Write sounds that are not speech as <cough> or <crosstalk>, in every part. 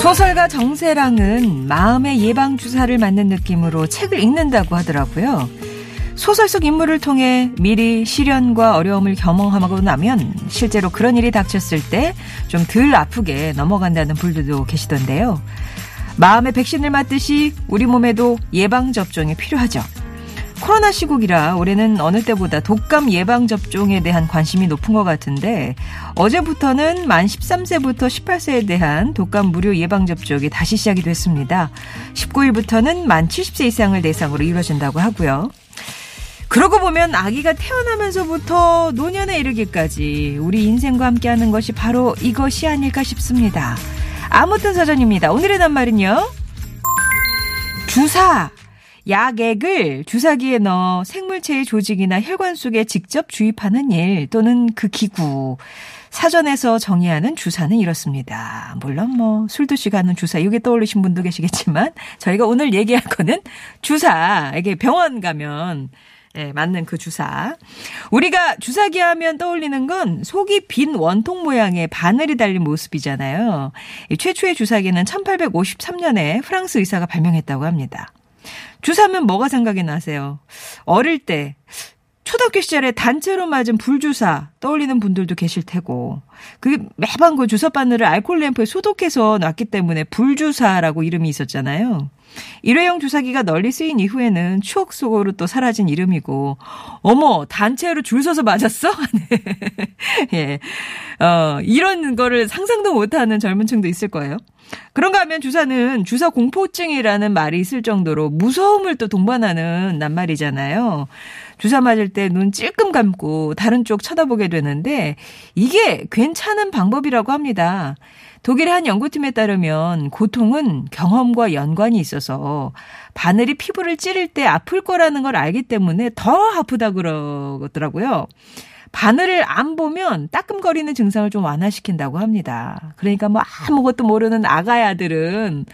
소설가 정세랑은 마음의 예방 주사를 맞는 느낌으로 책을 읽는다고 하더라고요. 소설 속 인물을 통해 미리 시련과 어려움을 경험하고 나면 실제로 그런 일이 닥쳤을 때 좀 덜 아프게 넘어간다는 분들도 계시던데요. 마음의 백신을 맞듯이 우리 몸에도 예방접종이 필요하죠. 코로나 시국이라 올해는 어느 때보다 독감 예방접종에 대한 관심이 높은 것 같은데 어제부터는 만 13세부터 18세에 대한 독감 무료 예방접종이 다시 시작이 됐습니다. 19일부터는 만 70세 이상을 대상으로 이루어진다고 하고요. 그러고 보면 아기가 태어나면서부터 노년에 이르기까지 우리 인생과 함께하는 것이 바로 이것이 아닐까 싶습니다. 아무튼 사전입니다. 오늘의 낱말은요. 주사. 약액을 주사기에 넣어 생물체의 조직이나 혈관 속에 직접 주입하는 일 또는 그 기구. 사전에서 정의하는 주사는 이렇습니다. 물론 뭐 술 드시고 하는 주사 이게 떠올리신 분도 계시겠지만 저희가 오늘 얘기할 거는 주사. 이게 병원 가면 예, 맞는 그 주사. 우리가 주사기 하면 떠올리는 건 속이 빈 원통 모양의 바늘이 달린 모습이잖아요. 최초의 주사기는 1853년에 프랑스 의사가 발명했다고 합니다. 주사면 뭐가 생각이 나세요? 어릴 때 초등학교 시절에 단체로 맞은 불주사 떠올리는 분들도 계실 테고 그 매번 그 주사 바늘을 알콜 램프에 소독해서 놨기 때문에 불주사라고 이름이 있었잖아요. 일회용 주사기가 널리 쓰인 이후에는 추억 속으로 또 사라진 이름이고, 어머, 단체로 줄 서서 맞았어? <laughs> 네. 예. 어, 이런 거를 상상도 못하는 젊은 층도 있을 거예요. 그런가 하면 주사는 주사 공포증이라는 말이 있을 정도로 무서움을 또 동반하는 낱말이잖아요. 주사 맞을 때 눈 찔끔 감고 다른 쪽 쳐다보게 되는데 이게 괜찮은 방법이라고 합니다. 독일의 한 연구팀에 따르면 고통은 경험과 연관이 있어서 바늘이 피부를 찌를 때 아플 거라는 걸 알기 때문에 더 아프다 그러더라고요. 바늘을 안 보면 따끔거리는 증상을 좀 완화시킨다고 합니다. 그러니까 뭐 아무것도 모르는 아가야들은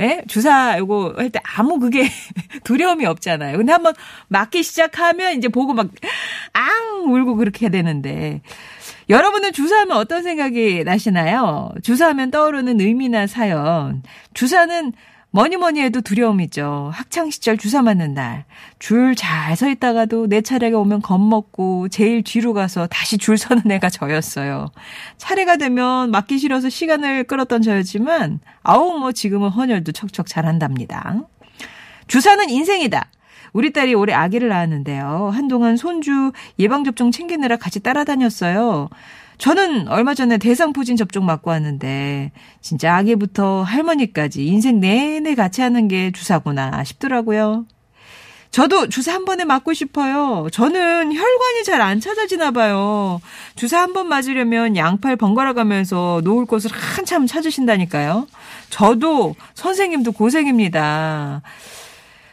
예? 주사 요거 할 때 아무 그게 <laughs> 두려움이 없잖아요. 근데 한번 맞기 시작하면 이제 보고 막 앙 울고 그렇게 되는데 여러분은 주사하면 어떤 생각이 나시나요? 주사하면 떠오르는 의미나 사연. 주사는 뭐니 뭐니 해도 두려움이죠. 학창시절 주사 맞는 날. 줄 잘 서 있다가도 내 차례가 오면 겁먹고 제일 뒤로 가서 다시 줄 서는 애가 저였어요. 차례가 되면 맞기 싫어서 시간을 끌었던 저였지만, 아우, 뭐 지금은 헌혈도 척척 잘한답니다. 주사는 인생이다. 우리 딸이 올해 아기를 낳았는데요. 한동안 손주 예방접종 챙기느라 같이 따라다녔어요. 저는 얼마 전에 대상포진 접종 맞고 왔는데 진짜 아기부터 할머니까지 인생 내내 같이 하는 게 주사구나 싶더라고요. 저도 주사 한 번에 맞고 싶어요. 저는 혈관이 잘 안 찾아지나 봐요. 주사 한 번 맞으려면 양팔 번갈아 가면서 놓을 곳을 한참 찾으신다니까요. 저도 선생님도 고생입니다.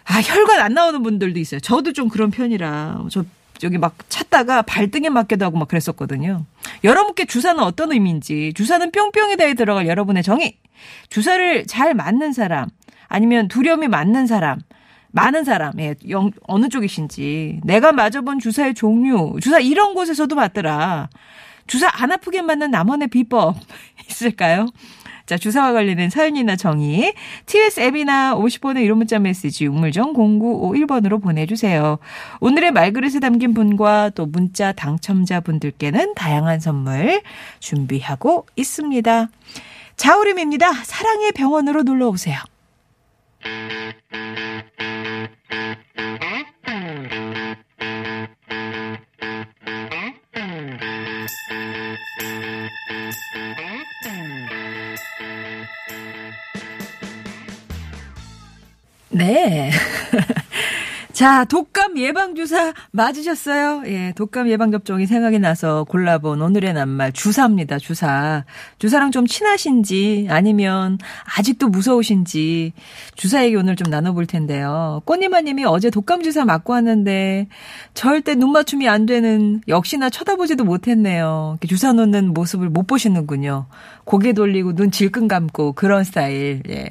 아, 혈관 안 나오는 분들도 있어요. 저도 좀 그런 편이라. 저 여기 막 찾다가 발등에 맞기도 하고 막 그랬었거든요. 여러분께 주사는 어떤 의미인지, 주사는 뿅뿅에 대해 들어갈 여러분의 정의, 주사를 잘 맞는 사람, 아니면 두려움이 맞는 사람, 많은 사람, 예, 영, 어느 쪽이신지, 내가 맞아본 주사의 종류, 주사 이런 곳에서도 맞더라. 주사 안 아프게 맞는 남원의 비법 <laughs> 있을까요? 자, 주사와 관련된 사연이나 정의, TS 앱이나 50번의 이름 문자 메시지 우물정 0951번으로 보내주세요. 오늘의 말그릇에 담긴 분과 또 문자 당첨자분들께는 다양한 선물 준비하고 있습니다. 자우림입니다. 사랑의 병원으로 놀러 오세요. 네. <laughs> 자, 독감 예방주사 맞으셨어요? 예, 독감 예방접종이 생각이 나서 골라본 오늘의 낱말 주사입니다, 주사. 주사랑 좀 친하신지 아니면 아직도 무서우신지 주사 얘기 오늘 좀 나눠볼 텐데요. 꽃님아님이 어제 독감 주사 맞고 왔는데 절대 눈 맞춤이 안 되는 역시나 쳐다보지도 못했네요. 주사 놓는 모습을 못 보시는군요. 고개 돌리고 눈 질끈 감고 그런 스타일. 예.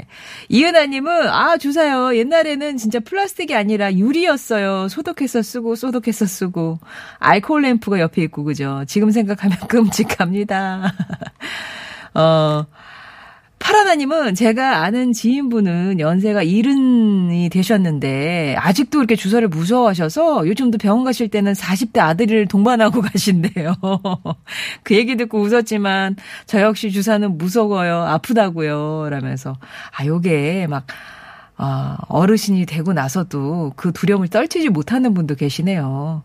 이은아님은 아 주사요. 옛날에는 진짜 플라스틱이 아니라 유리 였어요. 소독해서 쓰고 소독해서 쓰고 알코올 램프가 옆에 있고 그죠. 지금 생각하면 <laughs> 끔찍합니다. <laughs> 어. 파라나님은 제가 아는 지인분은 연세가 이른이 되셨는데 아직도 이렇게 주사를 무서워하셔서 요즘도 병원 가실 때는 40대 아들을 동반하고 <laughs> 가신대요. 그 얘기 듣고 웃었지만 저 역시 주사는 무서워요. 아프다고요. 라면서 아 요게 막 아, 어르신이 되고 나서도 그 두려움을 떨치지 못하는 분도 계시네요.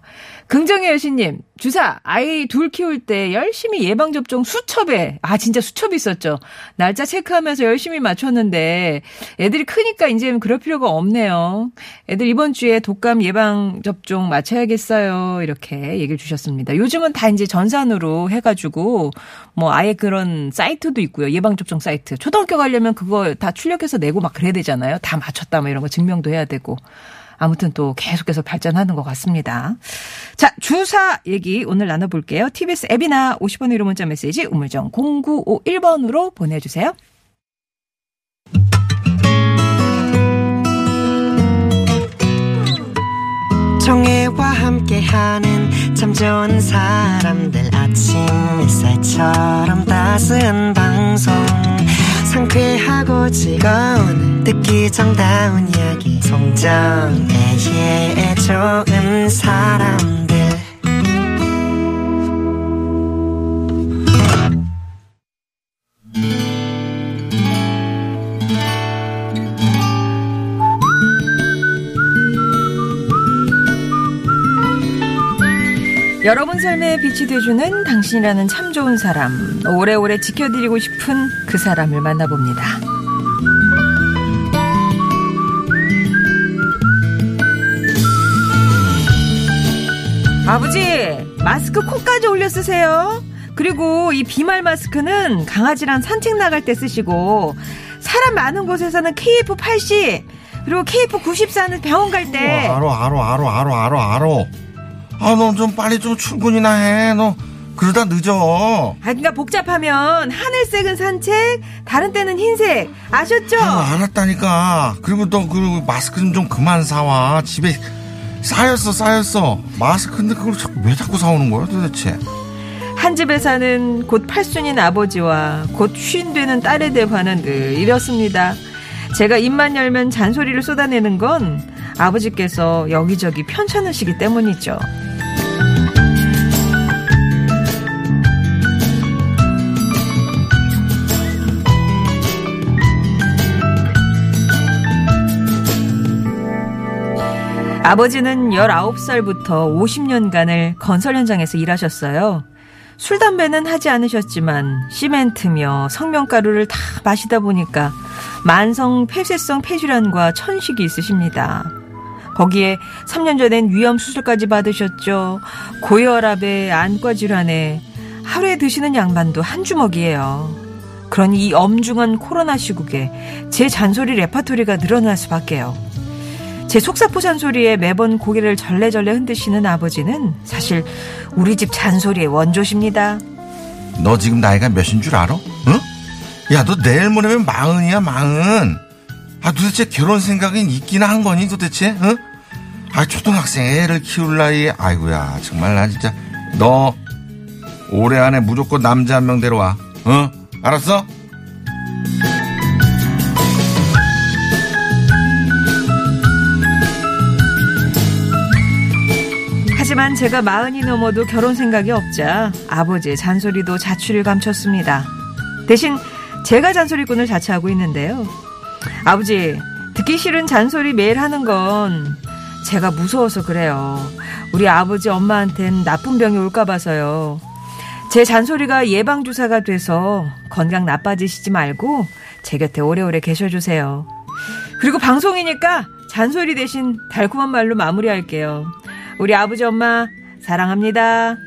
긍정의 여신님, 주사, 아이 둘 키울 때 열심히 예방 접종 수첩에, 아, 진짜 수첩이 있었죠. 날짜 체크하면서 열심히 맞췄는데, 애들이 크니까 이제는 그럴 필요가 없네요. 애들 이번 주에 독감 예방 접종 맞춰야겠어요. 이렇게 얘기를 주셨습니다. 요즘은 다 이제 전산으로 해 가지고, 뭐, 아예 그런 사이트도 있고요. 예방 접종 사이트. 초등학교 가려면 그거 다 출력해서 내고 막 그래야 되잖아요. 다 맞췄다, 뭐 이런 거 증명도 해야 되고. 아무튼 또 계속해서 발전하는 것 같습니다. 자, 주사 얘기 오늘 나눠볼게요. TBS 앱이나 50원 유료 문자 메시지 우물정 0951번으로 보내주세요. 정혜와 함께하는 참 좋은 사람들 아침 햇살처럼 따스한 방송 상쾌하고 즐거운 듣기 정다운 이야기. 송정애의 좋은 사람 여러분 삶에 빛이 돼주는 당신이라는 참 좋은 사람. 오래오래 지켜드리고 싶은 그 사람을 만나봅니다. 아버지, 마스크 코까지 올려 쓰세요. 그리고 이 비말 마스크는 강아지랑 산책 나갈 때 쓰시고, 사람 많은 곳에서는 KF80, 그리고 KF94는 병원 갈 때. 어, 알어, 알어, 알어, 알어, 알어, 알어. 아, 너 좀 빨리 좀 출근이나 해. 너 그러다 늦어. 아, 그러니까 복잡하면 하늘색은 산책, 다른 때는 흰색. 아셨죠? 아, 알았다니까. 그리고 너 그 마스크 좀, 좀 그만 사와. 집에 쌓였어, 쌓였어. 마스크인데 그걸 자꾸 왜 자꾸 사오는 거야, 도대체? 한 집에 사는 곧 팔순인 아버지와 곧 쉰 되는 딸에 대화는 늘 이렇습니다. 제가 입만 열면 잔소리를 쏟아내는 건 아버지께서 여기저기 편찮으시기 때문이죠. 아버지는 19살부터 50년간을 건설 현장에서 일하셨어요. 술, 담배는 하지 않으셨지만 시멘트며 성명가루를 다 마시다 보니까 만성 폐쇄성 폐질환과 천식이 있으십니다. 거기에 3년 전엔 위암 수술까지 받으셨죠. 고혈압에 안과 질환에 하루에 드시는 양반도 한 주먹이에요. 그러니 이 엄중한 코로나 시국에 제 잔소리 레파토리가 늘어날 수밖에요. 제 속사포 잔소리에 매번 고개를 절레절레 흔드시는 아버지는 사실 우리 집 잔소리의 원조십니다. 너 지금 나이가 몇인 줄 알아? 응? 야, 너 내일 모레면 마흔이야, 마흔. 아, 도대체 결혼 생각은 있기나 한 거니, 도대체? 응? 아, 초등학생 애를 키울 나이에, 아이고야, 정말 나 진짜. 너, 올해 안에 무조건 남자 한 명 데려와. 응? 알았어? 하지만 제가 마흔이 넘어도 결혼 생각이 없자 아버지의 잔소리도 자취를 감췄습니다. 대신 제가 잔소리꾼을 자처하고 있는데요. 아버지, 듣기 싫은 잔소리 매일 하는 건 제가 무서워서 그래요. 우리 아버지 엄마한텐 나쁜 병이 올까 봐서요. 제 잔소리가 예방주사가 돼서 건강 나빠지시지 말고 제 곁에 오래오래 계셔주세요. 그리고 방송이니까 잔소리 대신 달콤한 말로 마무리할게요. 우리 아버지 엄마 사랑합니다.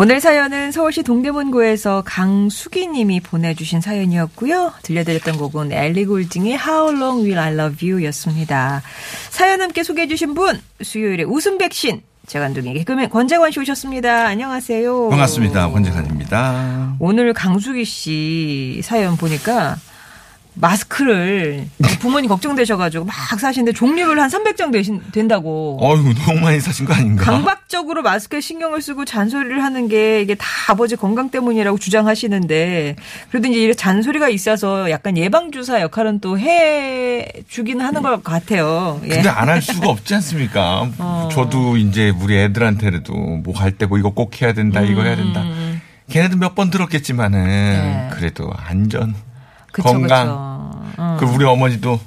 오늘 사연은 서울시 동대문구에서 강수기 님이 보내주신 사연이었고요. 들려드렸던 곡은 엘리 골딩의 How Long Will I Love You 였습니다. 사연 함께 소개해주신 분, 수요일에 웃음 백신, 재간둥이 개그맨 권재관 씨 오셨습니다. 안녕하세요. 반갑습니다. 권재관입니다. 오늘 강수기 씨 사연 보니까 마스크를 <laughs> 부모님 걱정되셔가지고 막 사시는데 종류별 한 300장 되신, 된다고. 어휴, 너무 많이 사신 거 아닌가? 강박적으로 마스크에 신경을 쓰고 잔소리를 하는 게 이게 다 아버지 건강 때문이라고 주장하시는데 그래도 이제 이런 잔소리가 있어서 약간 예방주사 역할은 또 해 주긴 하는 것 같아요. 예. 근데 안 할 수가 없지 않습니까? <laughs> 어. 저도 이제 우리 애들한테라도 뭐 갈 때 뭐 이거 꼭 해야 된다, 이거 해야 된다. 걔네도 몇 번 들었겠지만은 음. 네. 그래도 안전, 그쵸, 건강. 그쵸. 어. 그 우리 어머니도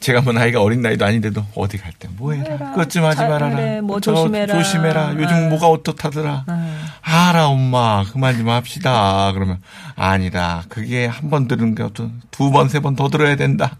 제가 뭐 나이가 어린 나이도 아닌데도 어디 갈 때 뭐 해라. 해라. 그것 좀 하지 잘 말아라. 그래, 뭐저 조심해라. 조심해라. 요즘 어. 뭐가 어떻다더라. 알아 엄마 그만 좀 합시다. 그러면 아니다. 그게 한 번 들은 게 어떤 두 번 세 번 더 들어야 된다.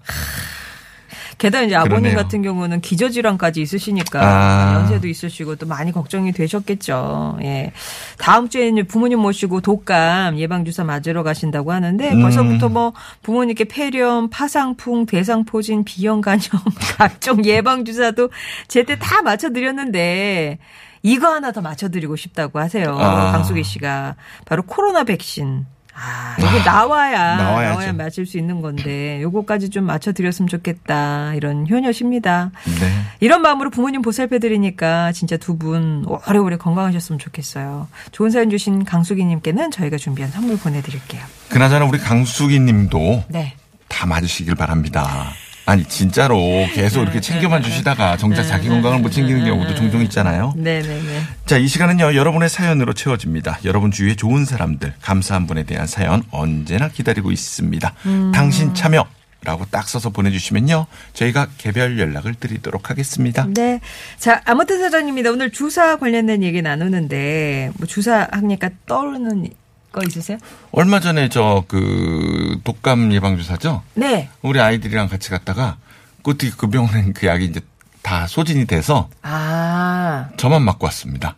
게다가 이제 아버님 그러네요. 같은 경우는 기저질환까지 있으시니까 아. 연세도 있으시고 또 많이 걱정이 되셨겠죠. 예. 다음 주에 이제 부모님 모시고 독감 예방 주사 맞으러 가신다고 하는데 음. 벌써부터 뭐 부모님께 폐렴, 파상풍, 대상포진, 비형 간염 <laughs> 각종 예방 주사도 제때 다 맞춰 드렸는데 이거 하나 더 맞춰드리고 싶다고 하세요. 아. 강수기 씨가 바로 코로나 백신. 아, 이게 나와야 나와야죠. 나와야 맞을 수 있는 건데 요거까지 좀 맞춰 드렸으면 좋겠다 이런 효녀십니다. 네. 이런 마음으로 부모님 보살펴 드리니까 진짜 두 분 오래오래 건강하셨으면 좋겠어요. 좋은 사연 주신 강수기 님께는 저희가 준비한 선물 보내 드릴게요. 그나저나 우리 강수기 님도 네. 다 맞으시길 바랍니다. 아니 진짜로 계속 이렇게 챙겨만 주시다가 정작 자기 건강을 못 챙기는 경우도 종종 있잖아요. 네네네. 자, 이 시간은요, 여러분의 사연으로 채워집니다. 여러분 주위에 좋은 사람들, 감사한 분에 대한 사연 언제나 기다리고 있습니다. 당신 참여. 라고 딱 써서 보내주시면요. 저희가 개별 연락을 드리도록 하겠습니다. 네. 자, 아무튼 사전입니다. 오늘 주사 관련된 얘기 나누는데 뭐 주사 하니까 떠오르는 거 있으세요? 얼마 전에 저 그 독감 예방주사죠? 네. 우리 아이들이랑 같이 갔다가 그때 그 병원에 그 약이 이제 다 소진이 돼서 아, 저만 맞고 왔습니다.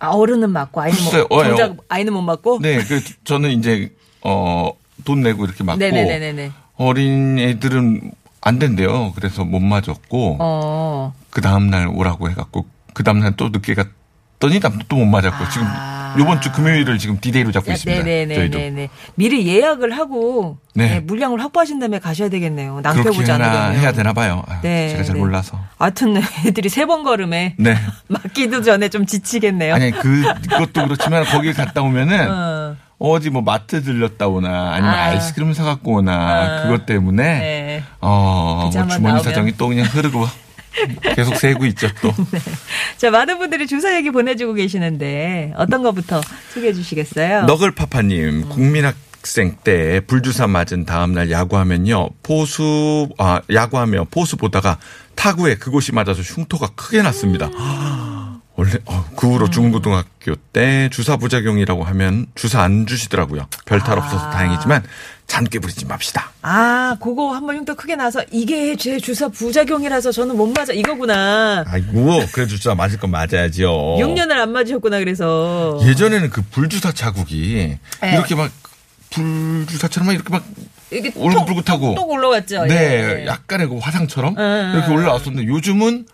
아, 어른은 맞고 아이는 뭐 어, 정작 어. 아이는 못 맞고. 네, 그 저는 이제 어 돈 내고 이렇게 맞고 네네네네네. 어린 애들은 안 된대요. 그래서 못 맞았고 어. 그 다음 날 오라고 해갖고 그 다음 날 또 늦게 갔더니 또 못 맞았고 지금 아. 요번 주 금요일을 지금 디데이로 잡고 있습니다. 저희도 네네네네. 미리 예약을 하고 네. 네, 물량을 확보하신 다음에 가셔야 되겠네요. 낭패보지 않으려면. 해야 되나 봐요. 아유, 네, 제가 잘 네. 몰라서. 하여튼 <laughs> 애들이 세 번 걸음에 네. <laughs> 맞기도 전에 좀 지치겠네요. 아니 그 그것도 그렇지만 거기 갔다 오면은 어. 어디 뭐 마트 들렸다 오나 아니면 아. 아. 이스크림 사갖고 오나 아. 그것 때문에 네. 어, 뭐 주머니 나오면. 사정이 또 그냥 흐르고 계속 세고 있죠 또. <laughs> 자, 많은 분들이 주사 얘기 보내주고 계시는데 어떤 거부터 소개해 주시겠어요? 너글파파님, 국민학생 때 불주사 맞은 다음날 야구하면요, 포수, 아, 야구하며 포수 보다가 타구에 그곳이 맞아서 흉터가 크게 났습니다. <gasps> 원래, 어, 그 후로 중고등학교 때 주사 부작용이라고 하면 주사 안 주시더라고요. 별탈 없어서 다행이지만 잔꾀 부리지 맙시다. 아, 그거 한번 흉터 크게 나서 이게 제 주사 부작용이라서 저는 못 맞아 이거구나. 아이고, 그래 주사 맞을 건 맞아야지요. 6년을 안 맞으셨구나 그래서. 예전에는 그 불주사 자국이 네. 이렇게 막 불주사처럼 막 이렇게 막 이게 울긋불긋하고. 똑 올라왔죠. 네, 예. 약간의 그 화상처럼 응, 이렇게 응, 올라왔었는데 요즘은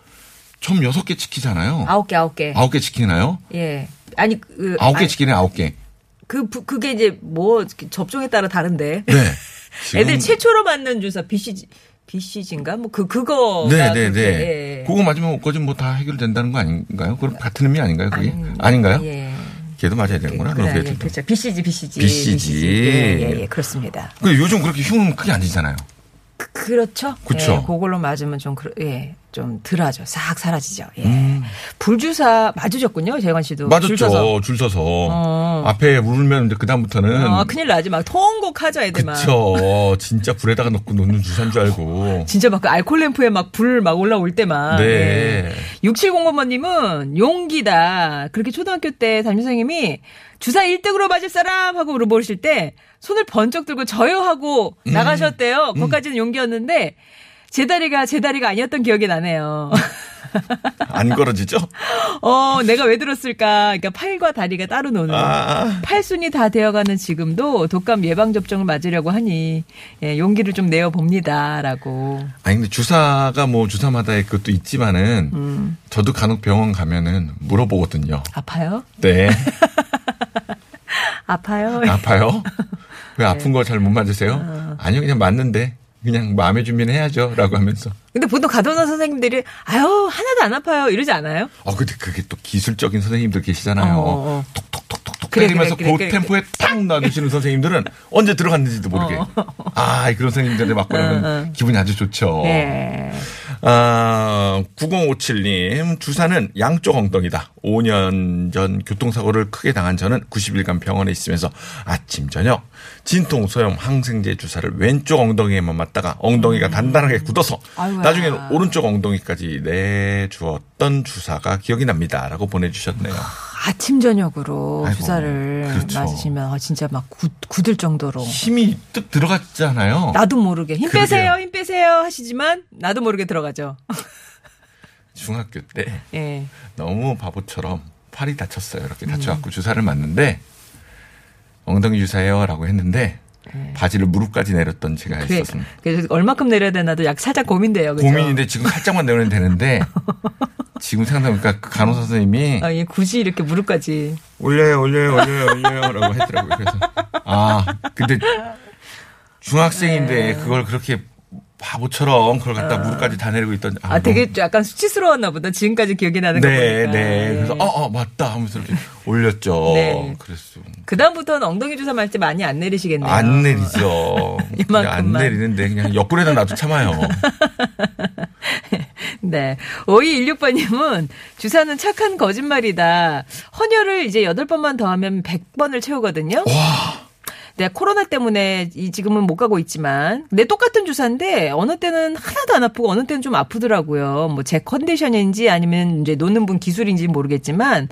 점 여섯 개 지키잖아요. 아홉 개, 아홉 개. 아홉 개 지키나요? 예. 아니, 그, 아홉 개 지키네, 아홉 개. 그, 부- 그게 이제 뭐, 접종에 따라 다른데. 네. <laughs> 애들 최초로 맞는 주사, BCG, BCG인가? 뭐, 그, 그거. 네, 네, 네. 예. 그거 맞으면 거진 뭐 다 해결된다는 거 아닌가요? 그럼 같은 의미 아닌가요, 그게? 아닌 가요? 예. 걔도 맞아야 되는구나, 그래, 그럼 예. 그렇죠. BCG, BCG. BCG. 예, 예, 예, 그렇습니다. 근데 요즘 그렇게 흉은 크게 안 지잖아요. 그, 그렇죠. 그쵸. 예, 그걸로 맞으면 좀, 그러, 예. 좀 덜하죠. 싹 사라지죠. 예. 불주사 맞으셨군요, 재관 씨도. 맞았죠. 줄 서서. 줄 서서. 어. 앞에 울면 이제 그다음부터는 어, 큰일 나지. 막 통곡하죠, 애들만. 그쵸. 진짜 불에다가 넣고 놓는 주사인 줄 알고. 진짜 막 그 알콜 램프에 막 불 막 올라올 때만. 네. 6705번님은 용기다. 그렇게 초등학교 때 담임선생님이 주사 1등으로 맞을 사람 하고 물어보실 때 손을 번쩍 들고 저요 하고 음. 나가셨대요. 그것까지는 용기였는데 제 다리가 제 다리가 아니었던 기억이 나네요. 안 걸어지죠? <laughs> 어, 내가 왜 들었을까? 그러니까 팔과 다리가 따로 노는. 아. 팔순이 다 되어가는 지금도 독감 예방 접종을 맞으려고 하니 예, 용기를 좀 내어 봅니다라고. 아니 근데 주사가 뭐 주사마다의 그것도 있지만은 음. 저도 간혹 병원 가면은 물어보거든요. 아파요? 네. <laughs> 아파요? 아파요? 왜 네. 아픈 거잘 못 맞으세요? 어. 아니요, 그냥 맞는데 그냥 마음의 준비는 해야죠. 라고 하면서. 근데 보통 가둬놓은 선생님들이 아유 하나도 안 아파요 이러지 않아요? 어, 근데 그게 또 기술적인 선생님들 계시잖아요. 어, 어. 톡톡톡톡톡 그래, 때리면서 그래, 그 그래, 템포에 탁 놔두시는 선생님들은 언제 들어갔는지도 모르게. 어. 아, 그런 선생님들한테 맞고 나면 어, 어. 기분이 아주 좋죠. 예. 아, 9057님, 주사는 양쪽 엉덩이다. 5년 전 교통사고를 크게 당한 저는 90일간 병원에 있으면서 아침, 저녁, 진통, 소염, 항생제 주사를 왼쪽 엉덩이에만 맞다가 엉덩이가 단단하게 굳어서 음. 아이고야. 나중에는 오른쪽 엉덩이까지 내주었던 주사가 기억이 납니다. 라고 보내주셨네요. 아침 저녁으로 아이고, 주사를 그렇죠. 맞으시면 아, 진짜 막 굳, 굳을 정도로 힘이 뜩 들어갔잖아요. 나도 모르게 힘 그러게요. 빼세요 힘 빼세요 하시지만 나도 모르게 들어가죠. <laughs> 중학교 때 예. 너무 바보처럼 팔이 다쳤어요. 이렇게 음. 다쳐갖고 주사를 맞는데 엉덩이 주사예요라고 했는데 바지를 무릎까지 내렸던 제가 네. 그래, 있었습니다. 그래서 얼마큼 내려야 되나도 약 살짝 고민돼요. 그죠? 고민인데 지금 살짝만 내면 되는데 <laughs> 지금 생각해보니까 그 간호사 선생님이 아, 예, 굳이 이렇게 무릎까지. 올려요 올려요 올려요 올려요라고 했더라고요. 그래서 아 근데 중학생인데 그걸 그렇게 바보처럼 그걸 갖다 무릎까지 다 내리고 있던 아, 되게 약간 수치스러웠나 보다. 지금까지 기억이 나는 거 네, 보니까. 네. 예. 그래서 어, 어, 맞다 하면서 이렇게 올렸죠. 네. 그랬어. 그 다음부터는 엉덩이 주사 맞을 때 많이 안 내리시겠네요. 안 내리죠. <laughs> 그냥 안 이만큼만. 내리는데 그냥 옆구리에다 놔도 참아요. <laughs> <laughs> 네. 5216번님은 주사는 착한 거짓말이다. 헌혈을 이제 8번만 더 하면 100번을 채우거든요. 네, 코로나 때문에 이 지금은 못 가고 있지만, 네, 똑같은 주사인데, 어느 때는 하나도 안 아프고, 어느 때는 좀 아프더라고요. 뭐, 제 컨디션인지 아니면 이제 놓는 분 기술인지 모르겠지만,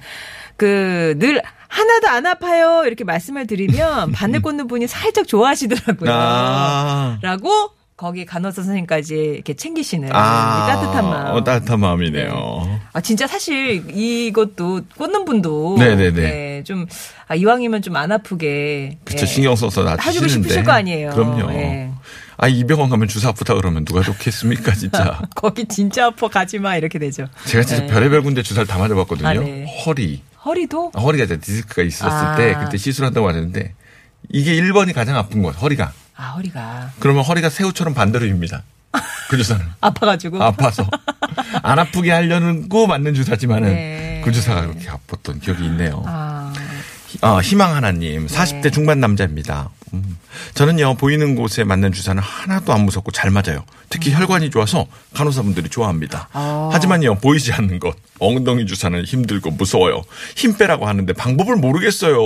그, 늘, 하나도 안 아파요. 이렇게 말씀을 드리면, <laughs> 바늘 꽂는 분이 살짝 좋아하시더라고요. 아. 라고, 거기 간호사 선생님까지 이렇게 챙기시는 아. 이 따뜻한 마음. 어, 따뜻한 마음이네요. 아 진짜 사실 이것도 꽂는 분도 네네네. 예, 좀 아, 이왕이면 좀 안 아프게 그쵸, 예, 신경 써서 놔주시는데. 싶으실 거 아니에요. 그럼요. 예. 아, 이 병원 가면 주사 아프다 그러면 누가 좋겠습니까, 진짜. <laughs> 거기 진짜 아파 가지 마 이렇게 되죠. 제가 진짜 네. 별의별 군데 주사를 다 맞아봤거든요. 아, 네. 허리. 허리도 아, 허리가 이제 디스크가 있었을 아. 때 그때 시술한다고 하는데 이게 1번이 가장 아픈 거예요, 허리가. 아 허리가 그러면 허리가 새우처럼 반대로 힙니다. 그 주사는. <laughs> 아파가지고 아파서. 안 아프게 하려는 거 맞는 주사지만은 네. 그 주사가 그렇게 아팠던 기억이 있네요. 아 어, 희망 하나님, 40대 중반 남자입니다. 음. 저는요, 보이는 곳에 맞는 주사는 하나도 안 무섭고 잘 맞아요. 특히 혈관이 좋아서 간호사분들이 좋아합니다. 아. 하지만요, 보이지 않는 것, 엉덩이 주사는 힘들고 무서워요. 힘 빼라고 하는데 방법을 모르겠어요.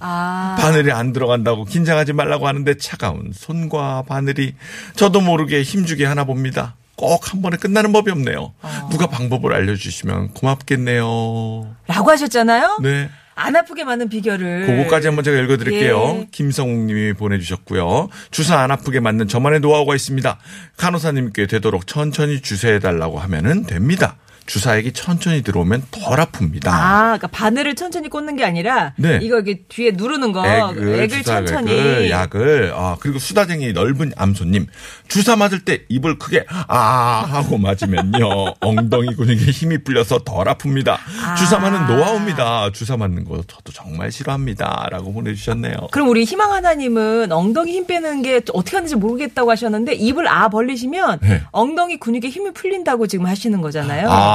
아. 바늘이 안 들어간다고 긴장하지 말라고 하는데 차가운 손과 바늘이 저도 모르게 힘주게 하나 봅니다. 꼭한 번에 끝나는 법이 없네요. 아. 누가 방법을 알려주시면 고맙겠네요. 라고 하셨잖아요. 네. 안 아프게 맞는 비결을 그거까지 한번 제가 읽어드릴게요. 예. 김성욱 님이 보내주셨고요. 주사 안 아프게 맞는 저만의 노하우가 있습니다. 간호사님께 되도록 천천히 주사해달라고 하면은 됩니다. 주사액이 천천히 들어오면 덜 아픕니다. 아, 그러니까 바늘을 천천히 꽂는 게 아니라 네. 이거 이렇게 뒤에 누르는 거 액을, 액을 천천히 약을, 아, 그리고 수다쟁이 넓은 암소님. 주사 맞을 때 입을 크게, 아, 하고 맞으면요. <laughs> 엉덩이 근육에 힘이 풀려서 덜 아픕니다. 주사 맞는 노하우입니다. 주사 맞는 거 저도 정말 싫어합니다. 라고 보내주셨네요. 그럼 우리 희망 하나님은 엉덩이 힘 빼는 게 어떻게 하는지 모르겠다고 하셨는데 입을 아 벌리시면 네. 엉덩이 근육에 힘이 풀린다고 지금 하시는 거잖아요. 아,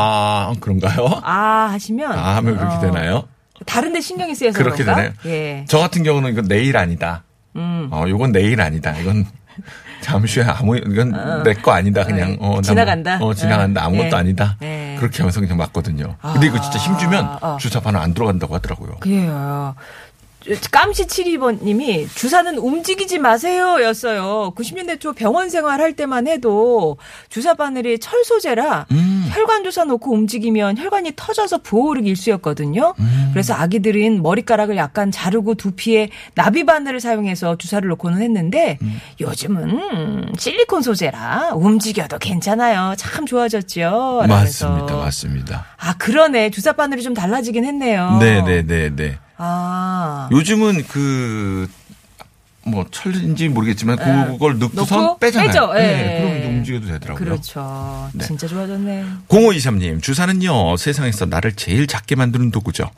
그런가요? 아 하시면 아, 하면 그렇게 어, 되나요? 다른데 신경이 쓰여서 그렇게 그런가? 되나요? 예. 저 같은 경우는 이건 내일 아니다. 음. 어, 요건 내일 아니다. 이건 <laughs> 잠시 후에 아무 이건 내거 아니다 그냥 어, 어, 나 지나간다? 뭐, 어 지나간다 어, 아무것도 예. 아니다 예. 그렇게 하면서 그냥 맞거든요. 근데 이거 진짜 힘주면 아. 주사바는 안 들어간다고 하더라고요. 그래요. 깜시 72번님이 주사는 움직이지 마세요 였어요. 90년대 초 병원 생활할 때만 해도 주사 바늘이 철소제라 음. 혈관 주사 놓고 움직이면 혈관이 터져서 부어오르기 일쑤였거든요. 음. 그래서 아기들은 머리카락을 약간 자르고 두피에 나비 바늘을 사용해서 주사를 놓고는 했는데 음. 요즘은 실리콘 소재라 움직여도 괜찮아요. 참 좋아졌죠. 맞습니다, 맞습니다. 아 그러네 주사 바늘이 좀 달라지긴 했네요. 네 네 네 네. 아. 요즘은 그, 뭐, 철인지 모르겠지만, 그걸 넣고선 예. 넣고 빼잖아요. 빼죠. 예. 네, 그럼 이제 움직여도 되더라고요. 그렇죠. 네. 진짜 좋아졌네. 0523님, 주사는요, 세상에서 나를 제일 작게 만드는 도구죠.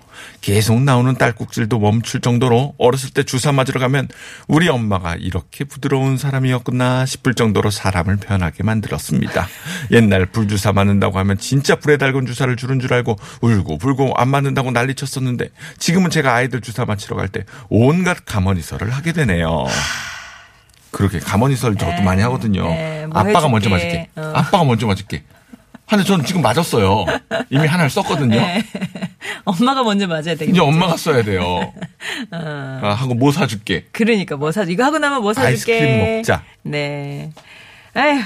계속 나오는 딸꾹질도 멈출 정도로 어렸을 때 주사 맞으러 가면 우리 엄마가 이렇게 부드러운 사람이었구나 싶을 정도로 사람을 편하게 만들었습니다. <laughs> 옛날 불주사 맞는다고 하면 진짜 불에 달군 주사를 주는 줄 알고 울고 불고 안 맞는다고 난리 쳤었는데 지금은 제가 아이들 주사 맞히러 갈 때 온갖 가머니설을 하게 되네요. 그렇게 가머니설 저것도 네. 많이 하거든요. 네, 뭐 아빠가 먼저 해줄게. 맞을게. 어. 아빠가 먼저 맞을게. 근데 저는 지금 맞았어요. 이미 하나를 썼거든요. 네. <laughs> 엄마가 먼저 맞아야 되겠죠. 이제 엄마가 써야 돼요. <laughs> 아, 하고 뭐 사줄게. 그러니까 뭐 사, 이거 하고 나면 뭐 사줄게. 아이스크림 먹자. 네. 아휴.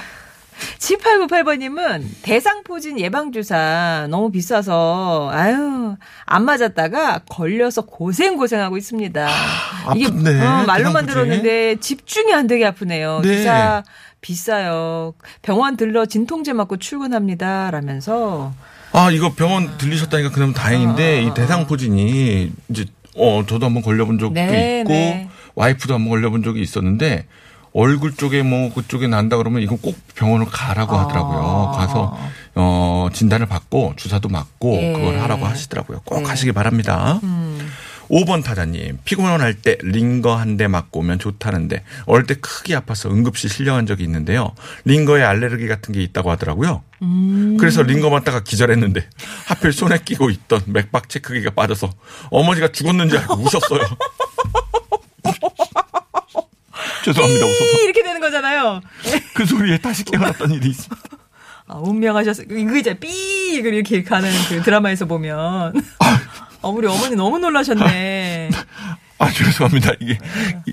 7898번님은 대상포진 예방주사 너무 비싸서, 아유, 안 맞았다가 걸려서 고생고생하고 있습니다. 이게 아픈데, 어, 말로만 대상포진. 들었는데 집중이 안 되게 아프네요. 네. 주사 비싸요. 병원 들러 진통제 맞고 출근합니다. 라면서. 아, 이거 병원 들리셨다니까 그러면 다행인데, 이 대상포진이 이제, 어, 저도 한번 걸려본 적도 네, 있고, 네. 와이프도 한번 걸려본 적이 있었는데, 얼굴 쪽에 뭐 그쪽에 난다 그러면 이거 꼭 병원을 가라고 아. 하더라고요. 가서 어 진단을 받고 주사도 맞고 예. 음. 그걸 하라고 하시더라고요. 꼭 하시기 바랍니다. 5번 타자님 피곤할 때 링거 한 대 맞고 오면 좋다는데 어릴 때 크게 아파서 응급실 실려간 적이 있는데요. 링거에 알레르기 같은 게 있다고 하더라고요. 음. 그래서 링거 맞다가 기절했는데 하필 손에 끼고 있던 맥박 체크기가 빠져서 어머니가 죽었는지 알고 우셨어요. <laughs> 죄송합니다 웃어서 이렇게 되는 거잖아요. 그 소리에 다시 깨어났던 일이 있습니다. <laughs> 아, 운명하셨어. 이거 이제 삐! 이렇게 가는 그 드라마에서 보면. <laughs> 어, 우리 어머니 너무 놀라셨네. <laughs> 아 죄송합니다 이게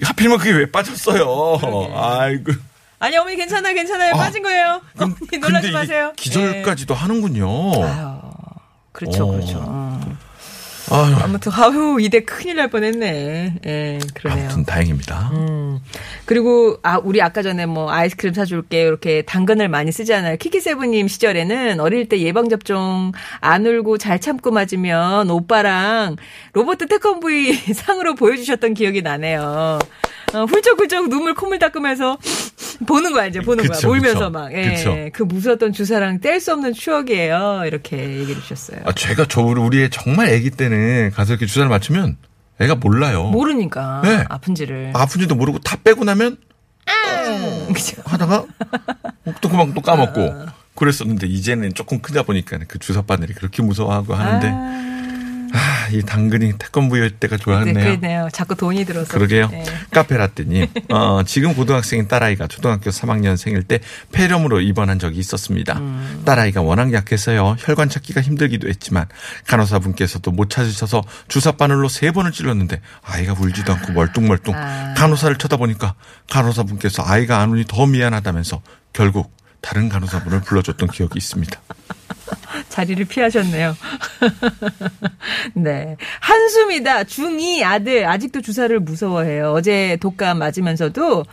하필이면 그게 왜 빠졌어요. 아이고. 아니, 어머니 괜찮아요, 괜찮아요. 아, 빠진 거예요. 그럼 어머니 놀라지 마세요. 이게 기절까지도 하는군요. 네. 아유, 그렇죠, 어. 그렇죠. 어. 아유, 아무튼, 아유, 이대 큰일 날 뻔했네. 예, 그러네요. 아무튼 다행입니다. 음. 그리고 아 우리 아까 전에 뭐 아이스크림 사줄게 이렇게 당근을 많이 쓰잖아요. 키키세븐님 시절에는 어릴 때 예방 접종 안 울고 잘 참고 맞으면 오빠랑 로버트 태권브이 <laughs> 상으로 보여주셨던 기억이 나네요. 어, 훌쩍훌쩍 눈물 콧물 닦으면서 보는 거야 이제 보는 그쵸, 거야 울면서. 막 예, 그쵸. 그 무서웠던 주사랑 뗄 수 없는 추억이에요 이렇게 얘기를 주셨어요. 아, 제가 저 우리 의 정말 아기 때는 가서 이렇게 주사를 맞추면 애가 몰라요. 모르니까 네. 아픈지를 아픈지도 모르고 다 빼고 나면 그죠? 하다가 또 그만 또 까먹고 그랬었는데 이제는 조금 크다 보니까 그 주사 바늘이 그렇게 무서워하고 하는데 아, 이 당근이 태권부일 때가 네, 좋았네요. 그러네요. 자꾸 돈이 들어서. 그러게요. 네. 카페라떼님, 어, 지금 고등학생인 딸아이가 초등학교 3학년 생일 때 폐렴으로 입원한 적이 있었습니다. 음. 딸아이가 워낙 약해서요. 혈관 찾기가 힘들기도 했지만 간호사분께서도 못 찾으셔서 주사 바늘로 세 번을 찔렀는데 아이가 울지도 않고 멀뚱멀뚱 아. 간호사를 쳐다보니까 간호사분께서 아이가 안 우니 더 미안하다면서 결국 다른 간호사분을 불러줬던 기억이 있습니다. <laughs> 자리를 피하셨네요. <laughs> 네. 한숨이다. 중2 아들. 아직도 주사를 무서워해요. 어제 독감 맞으면서도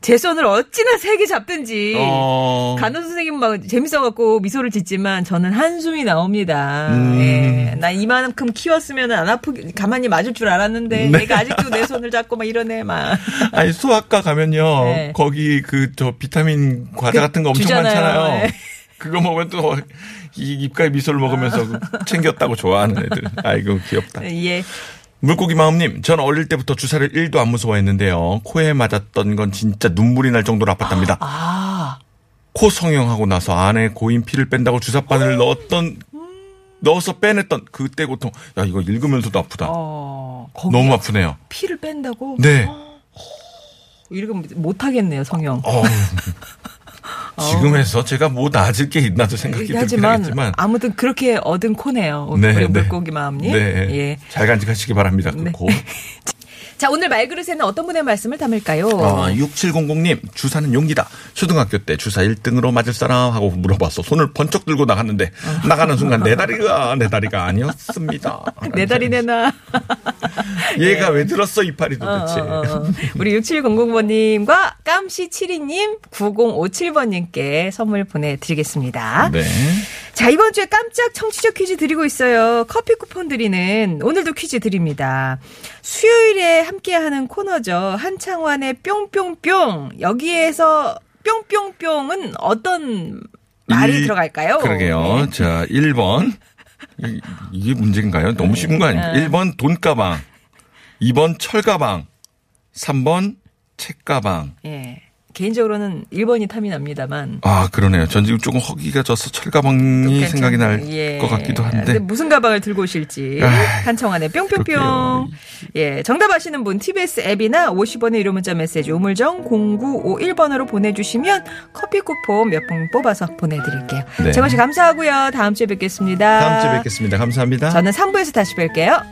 제 손을 어찌나 세게 잡든지. 어, 간호사 선생님 막 재밌어갖고 미소를 짓지만 저는 한숨이 나옵니다. 음. 예. 나 이만큼 키웠으면 안 아프게 가만히 맞을 줄 알았는데 네. 얘가 아직도 내 손을 잡고 막 이러네 막. <laughs> 아니 소아과 가면요 네. 거기 그 저 비타민 과자 그 같은 거 엄청 주잖아요. 많잖아요. 네. 그거 먹으면 또이 입가에 미소를 먹으면서 챙겼다고 좋아하는 애들. 아이고 귀엽다. 예. 물고기 마음님, 전 어릴 때부터 주사를 1도 안 무서워했는데요. 코에 맞았던 건 진짜 눈물이 날 정도로 아팠답니다. 아. 코 성형하고 나서 안에 고인 피를 뺀다고 주사바늘을 넣었던 넣어서 빼냈던 그때 고통. 야 이거 읽으면서도 아프다. 어. 너무 아프네요. 피를 뺀다고? 네. 이러면 못하겠네요, 성형. 어. <laughs> 지금 해서 제가 뭐 나아질 게 있나도 생각이 하지만 하겠지만. 아무튼 그렇게 얻은 코네요. 네, 우리 네. 물고기 마음님. 네. 예. 잘 간직하시기 바랍니다. 그 네. 코. <laughs> 자, 오늘 말그릇에는 어떤 분의 말씀을 담을까요? 어, 6700님, 주사는 용기다. 초등학교 때 주사 1등으로 맞을 사람 하고 물어봐서 손을 번쩍 들고 나갔는데, 나가는 순간 내 다리가, 내 다리가 아니었습니다. <laughs> 내 다리 내놔. <laughs> 얘가 왜 들었어, 이파리 도대체. 어, 어, 어. 우리 6700번님과 깜시 72님, 9057번님께 선물 보내드리겠습니다. 네. 자, 이번 주에 깜짝 청취자 퀴즈 드리고 있어요. 커피 쿠폰 드리는 오늘도 퀴즈 드립니다. 수요일에 함께하는 코너죠. 한창환의 뿅뿅뿅. 여기에서 뿅뿅뿅은 어떤 말이 일- 들어갈까요? 그러게요. 네. 자, 1번. 이, 이게 문제인가요? 너무 쉬운 거 아닙니까? 네. 1번 돈가방. 2번 철가방. 3번 책가방. 예. 개인적으로는 1번이 탐이 납니다만. 아, 그러네요. 전 지금 조금 허기가 져서 철가방이 생각이 날것 예. 같기도 한데. 무슨 가방을 들고 오실지 한청환의 뿅뿅뿅. 그럴게요. 예, 정답 아시는 분 TBS 앱이나 50원의 유료 문자 메시지 우물정 0951번으로 보내주시면 커피 쿠폰 몇 분 뽑아서 보내드릴게요. 네. 재건 씨 감사하고요. 다음 주에 뵙겠습니다. 다음 주에 뵙겠습니다. 감사합니다. 저는 3부에서 다시 뵐게요.